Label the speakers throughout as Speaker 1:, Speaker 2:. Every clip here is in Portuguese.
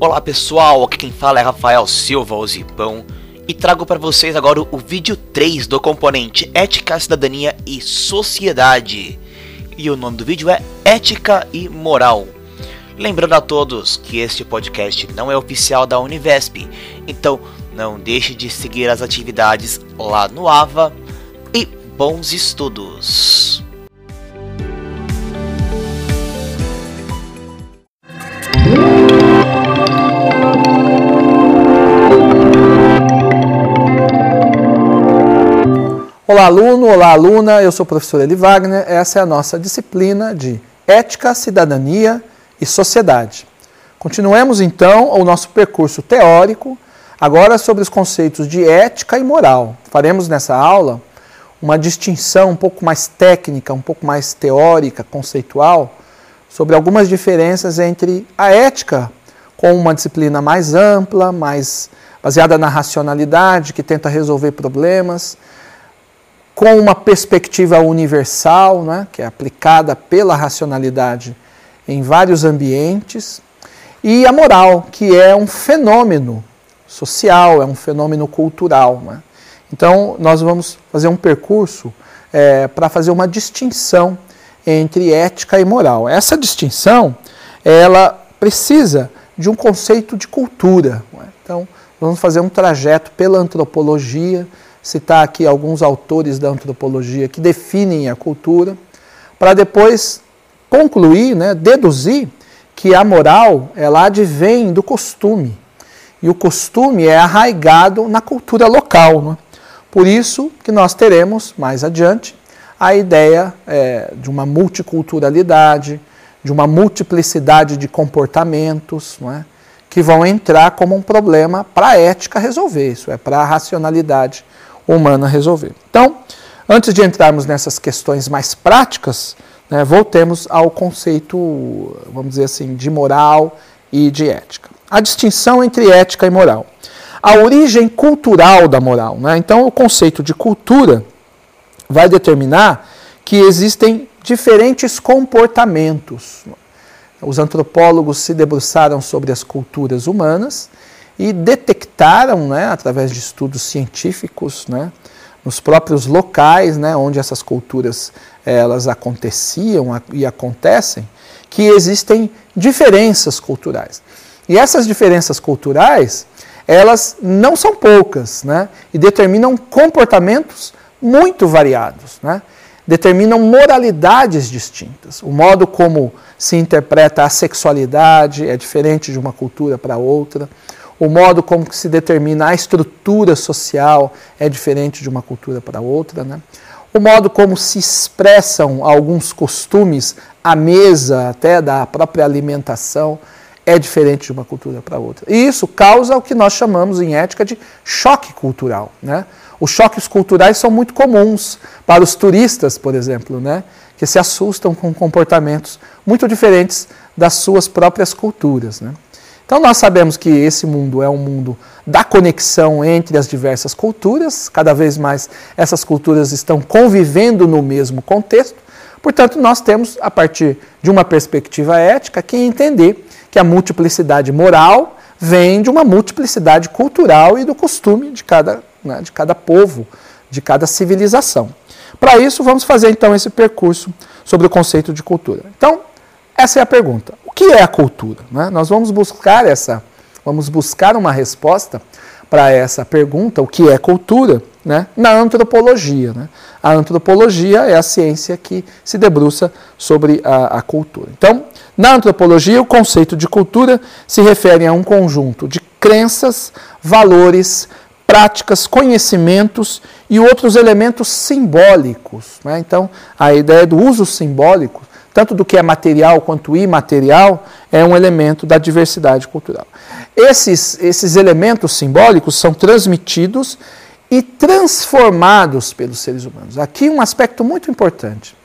Speaker 1: Olá pessoal, aqui quem fala é Rafael Silva, o Zipão, e trago para vocês agora o vídeo 3 do componente Ética, Cidadania e Sociedade. E o nome do vídeo é Ética e Moral. Lembrando a todos que este podcast não é oficial da Univesp, então não deixe de seguir as atividades lá no AVA e bons estudos!
Speaker 2: Olá, aluno, olá, aluna. Eu sou o professor Eli Wagner. Essa é a nossa disciplina de Ética, Cidadania e Sociedade. Continuemos então o nosso percurso teórico, agora sobre os conceitos de ética e moral. Faremos nessa aula uma distinção um pouco mais técnica, um pouco mais teórica, conceitual, sobre algumas diferenças entre a ética, com uma disciplina mais ampla, mais baseada na racionalidade, que tenta resolver problemas com uma perspectiva universal, né, que é aplicada pela racionalidade em vários ambientes, e a moral, que é um fenômeno social, é um fenômeno cultural. Né? Então, nós vamos fazer um percurso é, para fazer uma distinção entre ética e moral. Essa distinção, ela precisa de um conceito de cultura. Né? Então, vamos fazer um trajeto pela antropologia, citar aqui alguns autores da antropologia que definem a cultura, para depois concluir, né, deduzir que a moral ela advém do costume. E o costume é arraigado na cultura local. Né? Por isso que nós teremos, mais adiante, a ideia é, de uma multiculturalidade, de uma multiplicidade de comportamentos, é? que vão entrar como um problema para a ética resolver, isso é, para a racionalidade humana resolver. Então, antes de entrarmos nessas questões mais práticas, né, voltemos ao conceito, vamos dizer assim, de moral e de ética. A distinção entre ética e moral. A origem cultural da moral. Né? Então, o conceito de cultura vai determinar que existem diferentes comportamentos. Os antropólogos se debruçaram sobre as culturas humanas e detectaram, né, através de estudos científicos, né, nos próprios locais né, onde essas culturas elas aconteciam e acontecem, que existem diferenças culturais. E essas diferenças culturais, elas não são poucas, né, e determinam comportamentos muito variados, né, determinam moralidades distintas. O modo como se interpreta a sexualidade é diferente de uma cultura para outra o modo como se determina a estrutura social é diferente de uma cultura para outra, né? O modo como se expressam alguns costumes à mesa, até da própria alimentação, é diferente de uma cultura para outra. E isso causa o que nós chamamos em ética de choque cultural. Né? Os choques culturais são muito comuns para os turistas, por exemplo, né? que se assustam com comportamentos muito diferentes das suas próprias culturas. Né? Então nós sabemos que esse mundo é um mundo da conexão entre as diversas culturas, cada vez mais essas culturas estão convivendo no mesmo contexto. Portanto, nós temos, a partir de uma perspectiva ética, que entender que a multiplicidade moral vem de uma multiplicidade cultural e do costume de cada, né, de cada povo, de cada civilização. Para isso, vamos fazer então esse percurso sobre o conceito de cultura. Então, essa é a pergunta que é a cultura? Né? Nós vamos buscar essa, vamos buscar uma resposta para essa pergunta, o que é cultura, né? na antropologia. Né? A antropologia é a ciência que se debruça sobre a, a cultura. Então, na antropologia, o conceito de cultura se refere a um conjunto de crenças, valores, práticas, conhecimentos e outros elementos simbólicos. Né? Então, a ideia do uso simbólico tanto do que é material quanto imaterial, é um elemento da diversidade cultural. Esses, esses elementos simbólicos são transmitidos e transformados pelos seres humanos. Aqui um aspecto muito importante.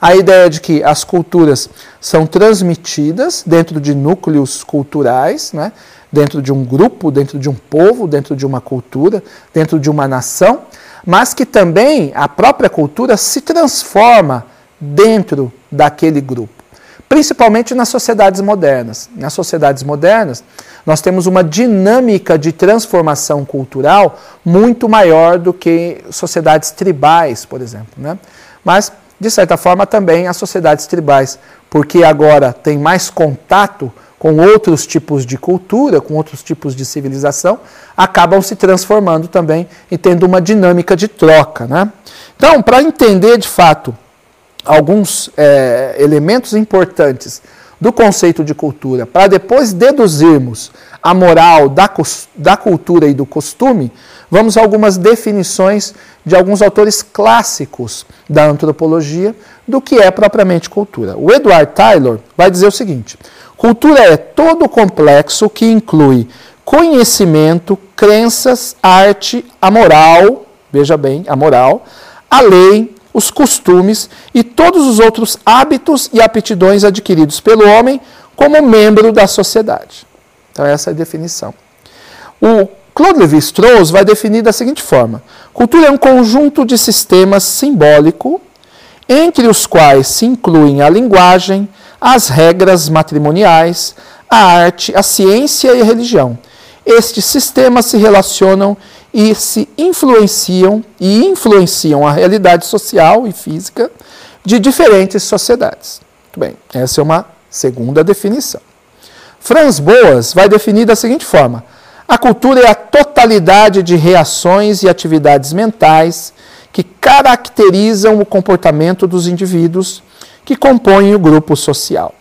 Speaker 2: A ideia de que as culturas são transmitidas dentro de núcleos culturais, né? dentro de um grupo, dentro de um povo, dentro de uma cultura, dentro de uma nação, mas que também a própria cultura se transforma dentro daquele grupo. principalmente nas sociedades modernas. Nas sociedades modernas, nós temos uma dinâmica de transformação cultural muito maior do que sociedades tribais, por exemplo. Né? Mas, de certa forma, também as sociedades tribais, porque agora tem mais contato com outros tipos de cultura, com outros tipos de civilização, acabam se transformando também e tendo uma dinâmica de troca. Né? Então, para entender de fato alguns é, elementos importantes do conceito de cultura, para depois deduzirmos a moral da, da cultura e do costume, vamos a algumas definições de alguns autores clássicos da antropologia do que é propriamente cultura. O Edward Taylor vai dizer o seguinte: cultura é todo o complexo que inclui conhecimento, crenças, arte, a moral, veja bem, a moral, a lei, os costumes e todos os outros hábitos e aptidões adquiridos pelo homem como membro da sociedade. Então, essa é a definição. O Claude Lévi-Strauss vai definir da seguinte forma: cultura é um conjunto de sistemas simbólico entre os quais se incluem a linguagem, as regras matrimoniais, a arte, a ciência e a religião. Estes sistemas se relacionam e se influenciam e influenciam a realidade social e física de diferentes sociedades. Muito bem, essa é uma segunda definição. Franz Boas vai definir da seguinte forma: a cultura é a totalidade de reações e atividades mentais que caracterizam o comportamento dos indivíduos que compõem o grupo social.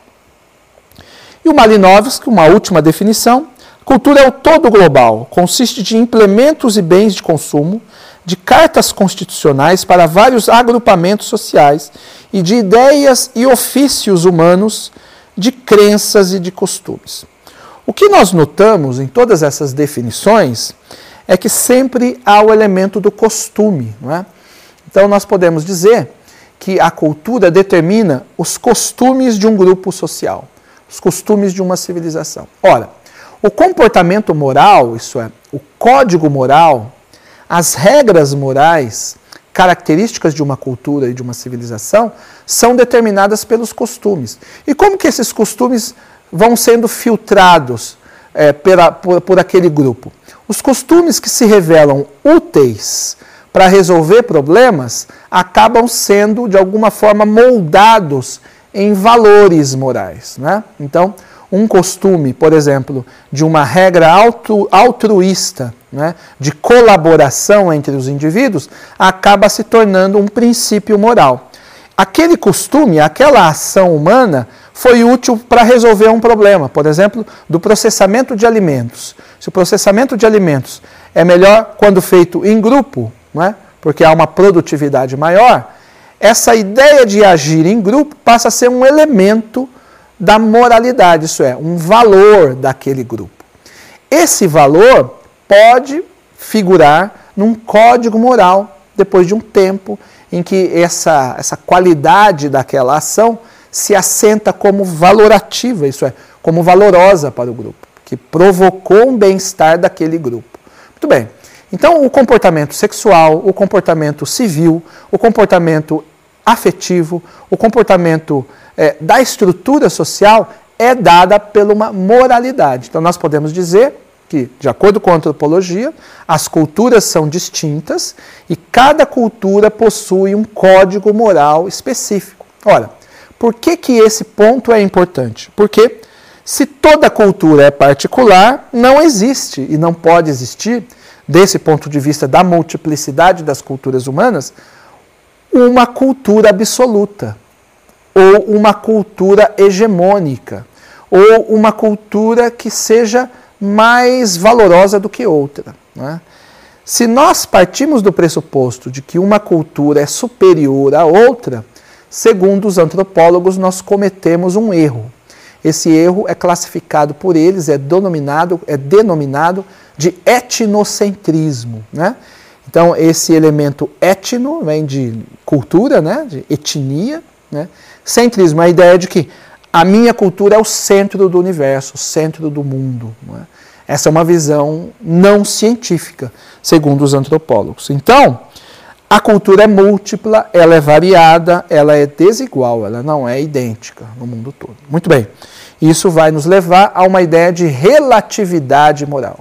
Speaker 2: E o Malinowski, uma última definição, Cultura é o todo global, consiste de implementos e bens de consumo, de cartas constitucionais para vários agrupamentos sociais e de ideias e ofícios humanos, de crenças e de costumes. O que nós notamos em todas essas definições é que sempre há o elemento do costume. Não é? Então, nós podemos dizer que a cultura determina os costumes de um grupo social, os costumes de uma civilização. Ora, o comportamento moral, isso é, o código moral, as regras morais, características de uma cultura e de uma civilização, são determinadas pelos costumes. E como que esses costumes vão sendo filtrados é, pela, por, por aquele grupo? Os costumes que se revelam úteis para resolver problemas acabam sendo, de alguma forma, moldados em valores morais. Né? Então, um costume, por exemplo, de uma regra altruísta, né, de colaboração entre os indivíduos, acaba se tornando um princípio moral. Aquele costume, aquela ação humana, foi útil para resolver um problema, por exemplo, do processamento de alimentos. Se o processamento de alimentos é melhor quando feito em grupo, né, porque há uma produtividade maior, essa ideia de agir em grupo passa a ser um elemento da moralidade, isso é, um valor daquele grupo. Esse valor pode figurar num código moral depois de um tempo em que essa, essa qualidade daquela ação se assenta como valorativa, isso é, como valorosa para o grupo, que provocou um bem-estar daquele grupo. Muito bem. Então, o comportamento sexual, o comportamento civil, o comportamento afetivo, o comportamento é, da estrutura social é dada pela uma moralidade. Então, nós podemos dizer que, de acordo com a antropologia, as culturas são distintas e cada cultura possui um código moral específico. Ora, por que, que esse ponto é importante? Porque se toda cultura é particular, não existe e não pode existir, desse ponto de vista da multiplicidade das culturas humanas, uma cultura absoluta ou uma cultura hegemônica, ou uma cultura que seja mais valorosa do que outra. Né? Se nós partimos do pressuposto de que uma cultura é superior à outra, segundo os antropólogos, nós cometemos um erro. Esse erro é classificado por eles, é denominado, é denominado de etnocentrismo. Né? Então, esse elemento etno vem de cultura, né? de etnia, né? Centrismo, a ideia de que a minha cultura é o centro do universo, o centro do mundo. É? Essa é uma visão não científica, segundo os antropólogos. Então, A cultura é múltipla, ela é variada, ela é desigual, ela não é idêntica no mundo todo. Muito bem. Isso vai nos levar a uma ideia de relatividade moral.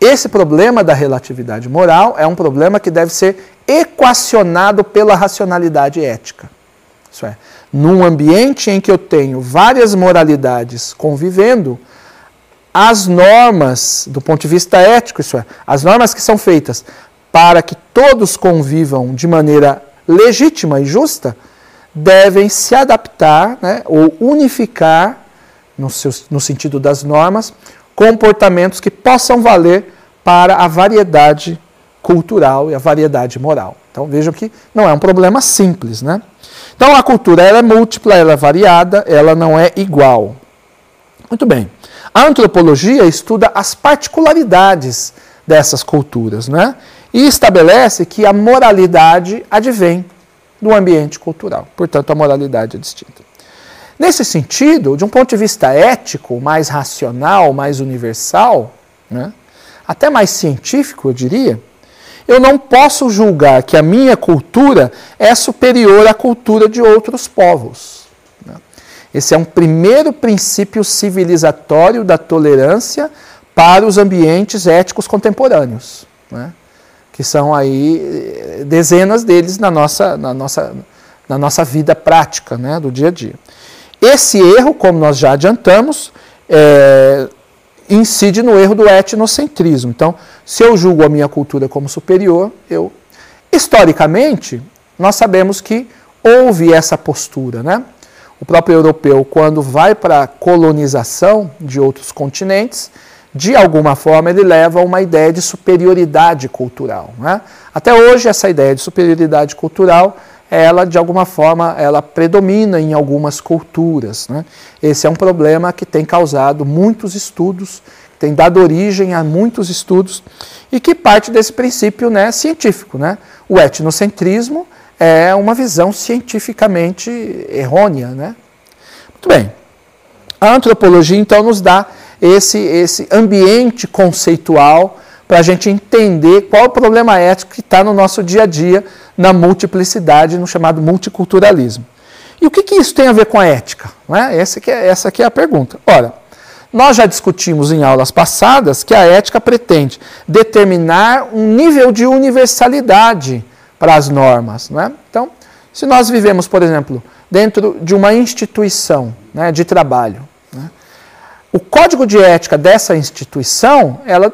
Speaker 2: Esse problema da relatividade moral é um problema que deve ser equacionado pela racionalidade ética. Isso é, num ambiente em que eu tenho várias moralidades convivendo, as normas, do ponto de vista ético, isso é, as normas que são feitas para que todos convivam de maneira legítima e justa, devem se adaptar né, ou unificar, no, seu, no sentido das normas, comportamentos que possam valer para a variedade cultural e a variedade moral. Então vejam que não é um problema simples, né? Então a cultura ela é múltipla, ela é variada, ela não é igual. Muito bem. A antropologia estuda as particularidades dessas culturas, né? E estabelece que a moralidade advém do ambiente cultural. Portanto, a moralidade é distinta. Nesse sentido, de um ponto de vista ético, mais racional, mais universal, né? até mais científico, eu diria, eu não posso julgar que a minha cultura é superior à cultura de outros povos. Né? Esse é um primeiro princípio civilizatório da tolerância para os ambientes éticos contemporâneos, né? que são aí eh, dezenas deles na nossa, na nossa, na nossa vida prática, né? do dia a dia. Esse erro, como nós já adiantamos, é, incide no erro do etnocentrismo. Então, se eu julgo a minha cultura como superior, eu. Historicamente, nós sabemos que houve essa postura, né? O próprio europeu, quando vai para a colonização de outros continentes, de alguma forma ele leva uma ideia de superioridade cultural. Né? Até hoje, essa ideia de superioridade cultural ela de alguma forma ela predomina em algumas culturas. Né? Esse é um problema que tem causado muitos estudos, tem dado origem a muitos estudos e que parte desse princípio né, científico. Né? O etnocentrismo é uma visão cientificamente errônea. Né? Muito bem. A antropologia então nos dá esse, esse ambiente conceitual para a gente entender qual o problema ético que está no nosso dia a dia, na multiplicidade, no chamado multiculturalismo. E o que, que isso tem a ver com a ética? é? Essa, que é, essa que é a pergunta. Ora, nós já discutimos em aulas passadas que a ética pretende determinar um nível de universalidade para as normas. Né? Então, se nós vivemos, por exemplo, dentro de uma instituição né, de trabalho, né, o código de ética dessa instituição, ela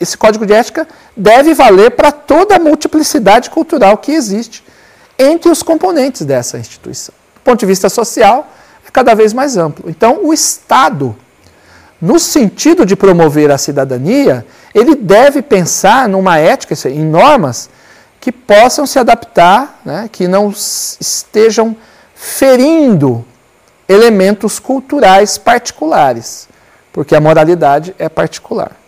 Speaker 2: esse código de ética deve valer para toda a multiplicidade cultural que existe entre os componentes dessa instituição. Do ponto de vista social, é cada vez mais amplo. Então, o Estado, no sentido de promover a cidadania, ele deve pensar numa ética, em normas que possam se adaptar, né, que não estejam ferindo elementos culturais particulares, porque a moralidade é particular.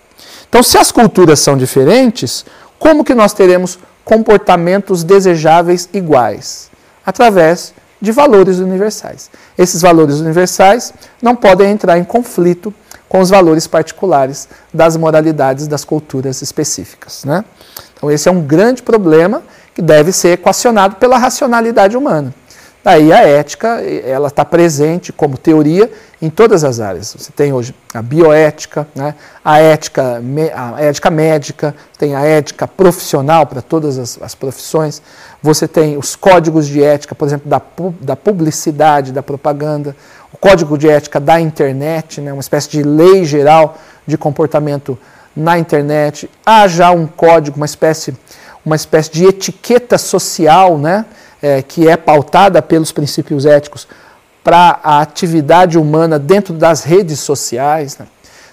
Speaker 2: Então, se as culturas são diferentes, como que nós teremos comportamentos desejáveis iguais? Através de valores universais. Esses valores universais não podem entrar em conflito com os valores particulares das moralidades das culturas específicas. Né? Então, esse é um grande problema que deve ser equacionado pela racionalidade humana. Daí a ética, ela está presente como teoria em todas as áreas. Você tem hoje a bioética, né? a, ética, a ética médica, tem a ética profissional para todas as, as, profissões. Você tem os códigos de ética, por exemplo, da, da publicidade, da propaganda, o código de ética da internet, né? uma espécie de lei geral de comportamento na internet. Há já um código, uma espécie, uma espécie de etiqueta social, né? É, que é pautada pelos princípios éticos para a atividade humana dentro das redes sociais. Né?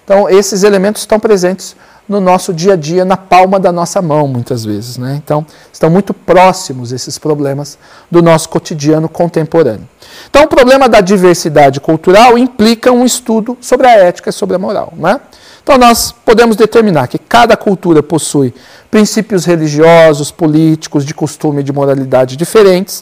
Speaker 2: Então, esses elementos estão presentes no nosso dia a dia, na palma da nossa mão, muitas vezes. Né? Então, estão muito próximos esses problemas do nosso cotidiano contemporâneo. Então, o problema da diversidade cultural implica um estudo sobre a ética e sobre a moral. Né? Então, nós podemos determinar que cada cultura possui princípios religiosos, políticos, de costume e de moralidade diferentes.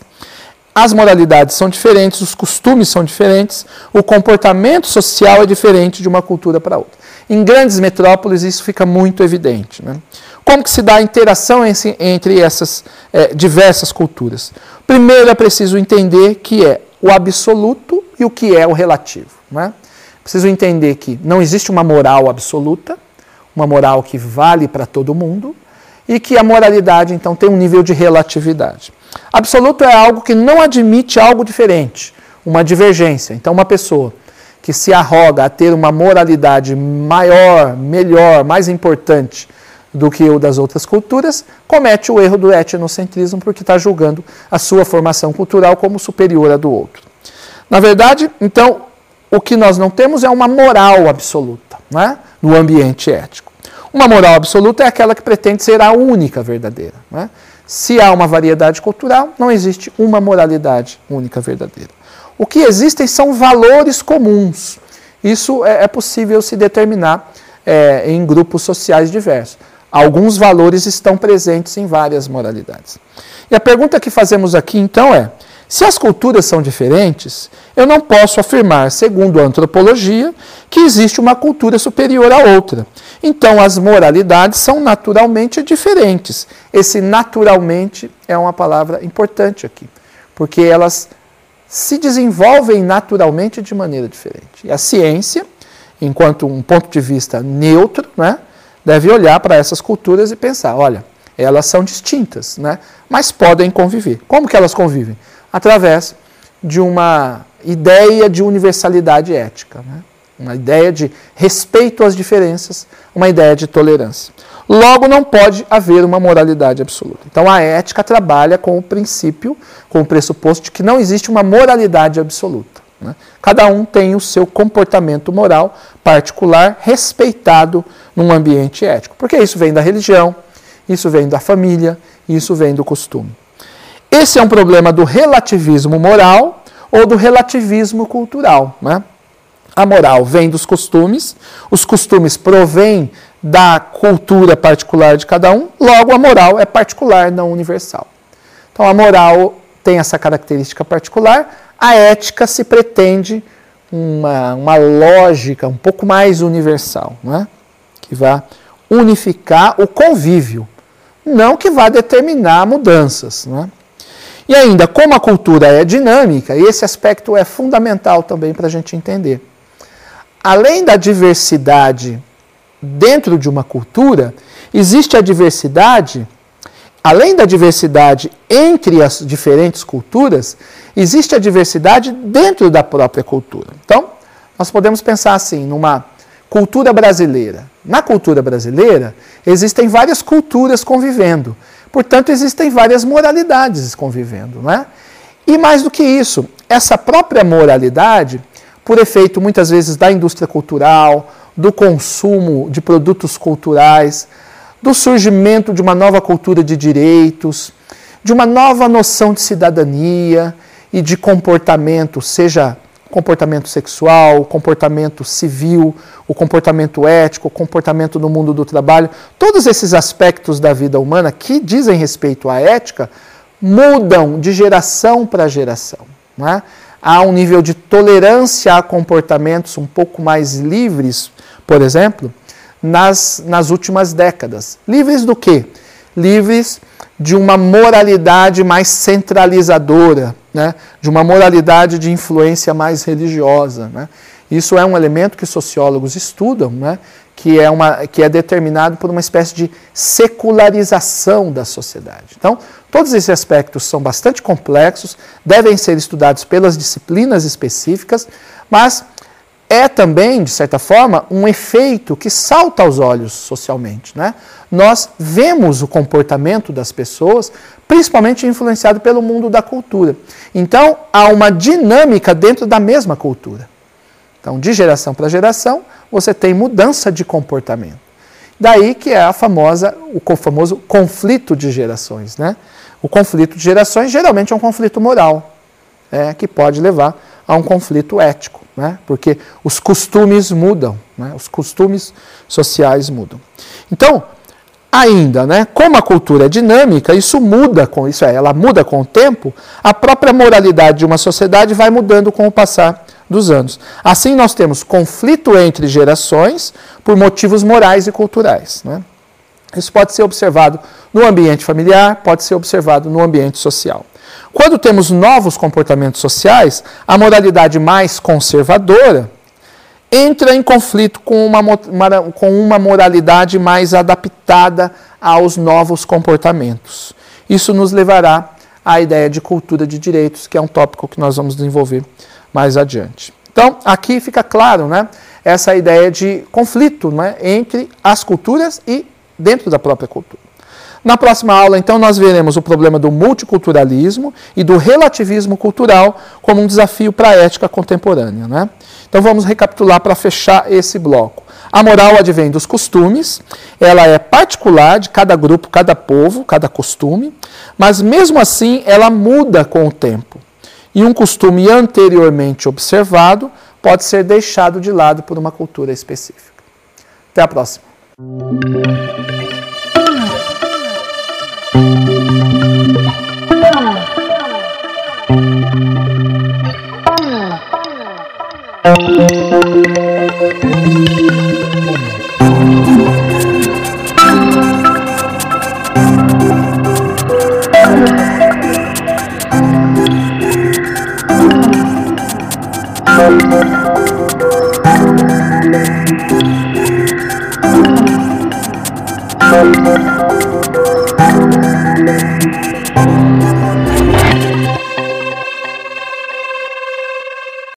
Speaker 2: As moralidades são diferentes, os costumes são diferentes, o comportamento social é diferente de uma cultura para outra. Em grandes metrópoles isso fica muito evidente. Né? como que se dá a interação entre essas é, diversas culturas? Primeiro é preciso entender que é o absoluto e o que é o relativo. Né? Preciso entender que não existe uma moral absoluta, uma moral que vale para todo mundo, e que a moralidade, então, tem um nível de relatividade. Absoluto é algo que não admite algo diferente, uma divergência. Então, uma pessoa que se arroga a ter uma moralidade maior, melhor, mais importante do que o das outras culturas, comete o erro do etnocentrismo porque está julgando a sua formação cultural como superior à do outro. Na verdade, então, o que nós não temos é uma moral absoluta né, no ambiente ético. Uma moral absoluta é aquela que pretende ser a única verdadeira. Né? Se há uma variedade cultural, não existe uma moralidade única verdadeira. O que existem são valores comuns. Isso é, é possível se determinar é, em grupos sociais diversos. Alguns valores estão presentes em várias moralidades. E a pergunta que fazemos aqui então é: se as culturas são diferentes, eu não posso afirmar, segundo a antropologia, que existe uma cultura superior à outra. Então, as moralidades são naturalmente diferentes. Esse naturalmente é uma palavra importante aqui, porque elas se desenvolvem naturalmente de maneira diferente. E a ciência, enquanto um ponto de vista neutro, né, deve olhar para essas culturas e pensar: olha, elas são distintas, né, mas podem conviver. Como que elas convivem? Através de uma ideia de universalidade ética, né? uma ideia de respeito às diferenças, uma ideia de tolerância. Logo, não pode haver uma moralidade absoluta. Então, a ética trabalha com o princípio, com o pressuposto de que não existe uma moralidade absoluta. Né? Cada um tem o seu comportamento moral particular respeitado num ambiente ético. Porque isso vem da religião, isso vem da família, isso vem do costume. Esse é um problema do relativismo moral ou do relativismo cultural. Né? A moral vem dos costumes, os costumes provêm da cultura particular de cada um, logo a moral é particular, não universal. Então a moral tem essa característica particular, a ética se pretende uma, uma lógica um pouco mais universal, né? que vai unificar o convívio, não que vá determinar mudanças. Né? E ainda, como a cultura é dinâmica, esse aspecto é fundamental também para a gente entender. Além da diversidade dentro de uma cultura, existe a diversidade, além da diversidade entre as diferentes culturas, existe a diversidade dentro da própria cultura. Então, nós podemos pensar assim, numa cultura brasileira. Na cultura brasileira, existem várias culturas convivendo. Portanto, existem várias moralidades convivendo. Não é? E mais do que isso, essa própria moralidade, por efeito muitas vezes da indústria cultural, do consumo de produtos culturais, do surgimento de uma nova cultura de direitos, de uma nova noção de cidadania e de comportamento, seja comportamento sexual, comportamento civil, o comportamento ético, o comportamento no mundo do trabalho, todos esses aspectos da vida humana que dizem respeito à ética mudam de geração para geração. É? Há um nível de tolerância a comportamentos um pouco mais livres, por exemplo, nas, nas últimas décadas. Livres do quê? Livres de uma moralidade mais centralizadora, né? de uma moralidade de influência mais religiosa. Né? Isso é um elemento que sociólogos estudam, né? que, é uma, que é determinado por uma espécie de secularização da sociedade. Então, todos esses aspectos são bastante complexos, devem ser estudados pelas disciplinas específicas, mas é também, de certa forma, um efeito que salta aos olhos socialmente. Né? Nós vemos o comportamento das pessoas, principalmente influenciado pelo mundo da cultura. Então, há uma dinâmica dentro da mesma cultura. Então, de geração para geração, você tem mudança de comportamento. Daí que é a famosa, o famoso conflito de gerações. Né? O conflito de gerações geralmente é um conflito moral, é, que pode levar a um conflito ético, né? porque os costumes mudam, né? os costumes sociais mudam. Então, ainda, né, como a cultura é dinâmica, isso muda com isso é, ela muda com o tempo, a própria moralidade de uma sociedade vai mudando com o passar dos anos. Assim nós temos conflito entre gerações por motivos morais e culturais, né? Isso pode ser observado no ambiente familiar, pode ser observado no ambiente social. Quando temos novos comportamentos sociais, a moralidade mais conservadora entra em conflito com uma, com uma moralidade mais adaptada aos novos comportamentos. Isso nos levará à ideia de cultura de direitos, que é um tópico que nós vamos desenvolver mais adiante. Então, aqui fica claro né, essa ideia de conflito né, entre as culturas e dentro da própria cultura. Na próxima aula, então, nós veremos o problema do multiculturalismo e do relativismo cultural como um desafio para a ética contemporânea. Né? Então, vamos recapitular para fechar esse bloco. A moral advém dos costumes, ela é particular de cada grupo, cada povo, cada costume, mas mesmo assim ela muda com o tempo. E um costume anteriormente observado pode ser deixado de lado por uma cultura específica. Até a próxima. Thank you.